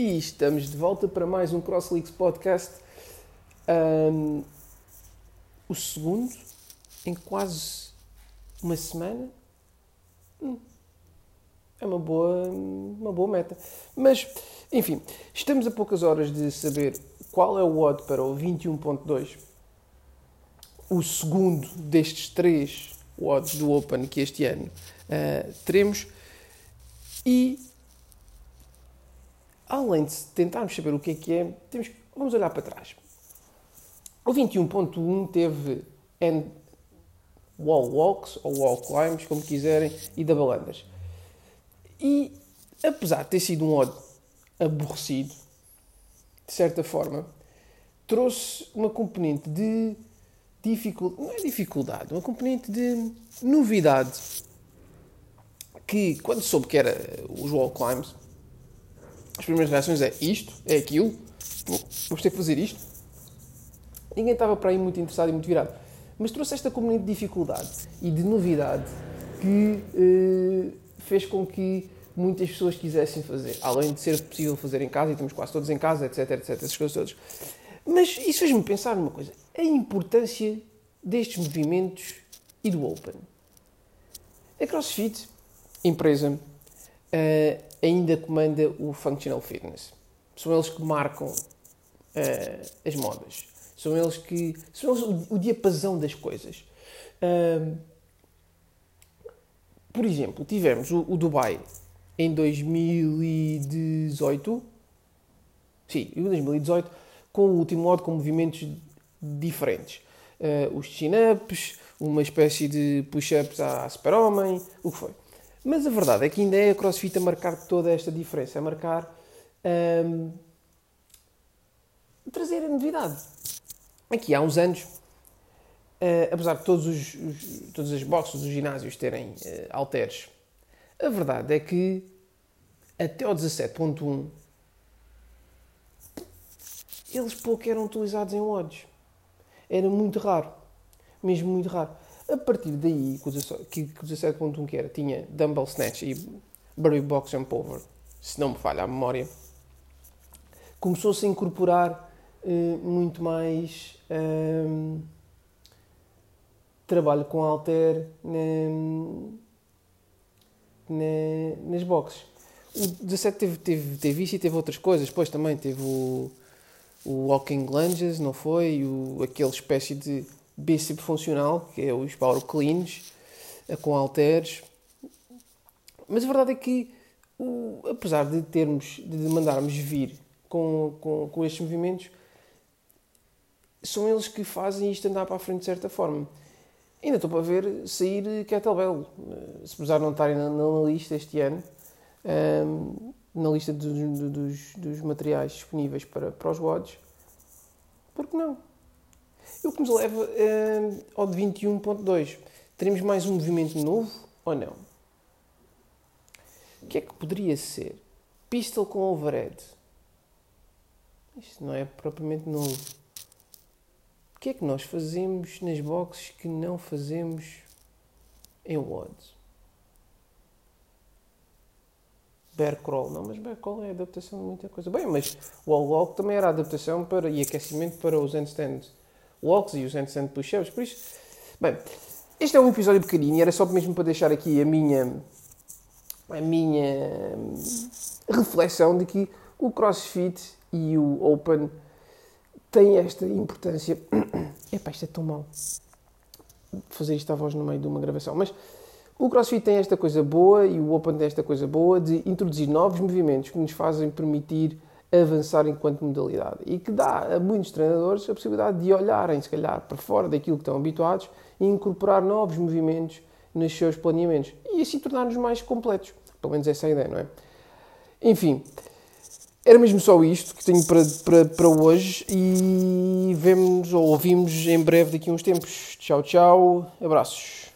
E estamos de volta para mais um CrossLeaks Podcast. Um, o segundo em quase uma semana. Hum, é uma boa, uma boa meta. Mas, enfim, estamos a poucas horas de saber qual é o odd para o 21.2. O segundo destes três odds do Open que este ano uh, teremos. E além de tentarmos saber o que é que é, temos, vamos olhar para trás. O 21.1 teve N wall walks, ou wall climbs, como quiserem, e double unders. E, apesar de ter sido um odd aborrecido, de certa forma, trouxe uma componente de dificuldade, não é dificuldade, uma componente de novidade, que quando soube que era os wall climbs, as primeiras reações é isto, é aquilo, vamos ter que fazer isto. Ninguém estava para aí muito interessado e muito virado. Mas trouxe esta componente de dificuldade e de novidade que eh, fez com que muitas pessoas quisessem fazer. Além de ser possível fazer em casa, e estamos quase todos em casa, etc, etc, essas coisas todas. Mas isso fez-me pensar numa coisa. A importância destes movimentos e do Open. A CrossFit, empresa, uh, ainda comanda o Functional Fitness. São eles que marcam uh, as modas. São eles que. São eles o, diapasão das coisas. Uh, por exemplo, tivemos o, o, Dubai em 2018. Sim, em 2018, com o último modo com movimentos diferentes. Uh, os chin-ups, uma espécie de push-ups à super-homem, o que foi. Mas a verdade é que ainda é a CrossFit a marcar toda esta diferença, a marcar. Um, trazer a novidade. Aqui há uns anos, uh, apesar de todos os, os, todas as boxes dos ginásios terem uh, a verdade é que até o 17.1 eles pouco eram utilizados em odds. Era muito raro. Mesmo muito raro. A partir daí, que o 17.1 que era, tinha Dumbbell Snatch e Burry Box Jump Over, se não me falha a memória, começou-se a incorporar uh, muito mais um, trabalho com alter na, na, nas boxes. O 17 teve, teve, teve isso e teve outras coisas, depois também teve o, o Walking Lunges, não foi? O, aquele espécie de bíceps funcional, que é os power cleans, eh, com halteres. Mas a verdade é que, o, apesar de termos, de mandarmos vir com, com, com estes movimentos, são eles que fazem isto andar para a frente de certa forma. Ainda estou para ver sair kettlebell. Eh, se precisar não estarem na, na, lista este ano, um, ehm, na lista dos, dos, dos, materiais disponíveis para, para os WODs, porque não? O que nos leva uh, ao de 21.2. Teremos mais um movimento novo ou não? O que é que poderia ser? Pistol com overhead. Isto não é propriamente novo. O que é que nós fazemos nas boxes que não fazemos em WODs? Bear crawl, não, mas bear crawl é adaptação de muita coisa. Bem, mas o wall walk também era adaptação para, e aquecimento para os handstands walks e os handstand push-ups, por isso... Bem, este é um episódio pequenino e era só mesmo para deixar aqui a minha... a minha reflexão de que o CrossFit e o Open têm esta importância... Epá, isto é tão mau. Fazer isto à voz no meio de uma gravação, mas... O CrossFit tem esta coisa boa e o Open tem esta coisa boa de introduzir novos movimentos que nos fazem permitir avançar enquanto modalidade e que dá a muitos treinadores a possibilidade de olharem, se calhar, para fora daquilo que estão habituados e incorporar novos movimentos nos seus planeamentos e assim tornar-nos mais completos. Pelo menos essa é a ideia, não é? Enfim, era mesmo só isto que tenho para, para, para hoje e vemos ou ouvimos em breve daqui a uns tempos. Tchau, tchau, abraços.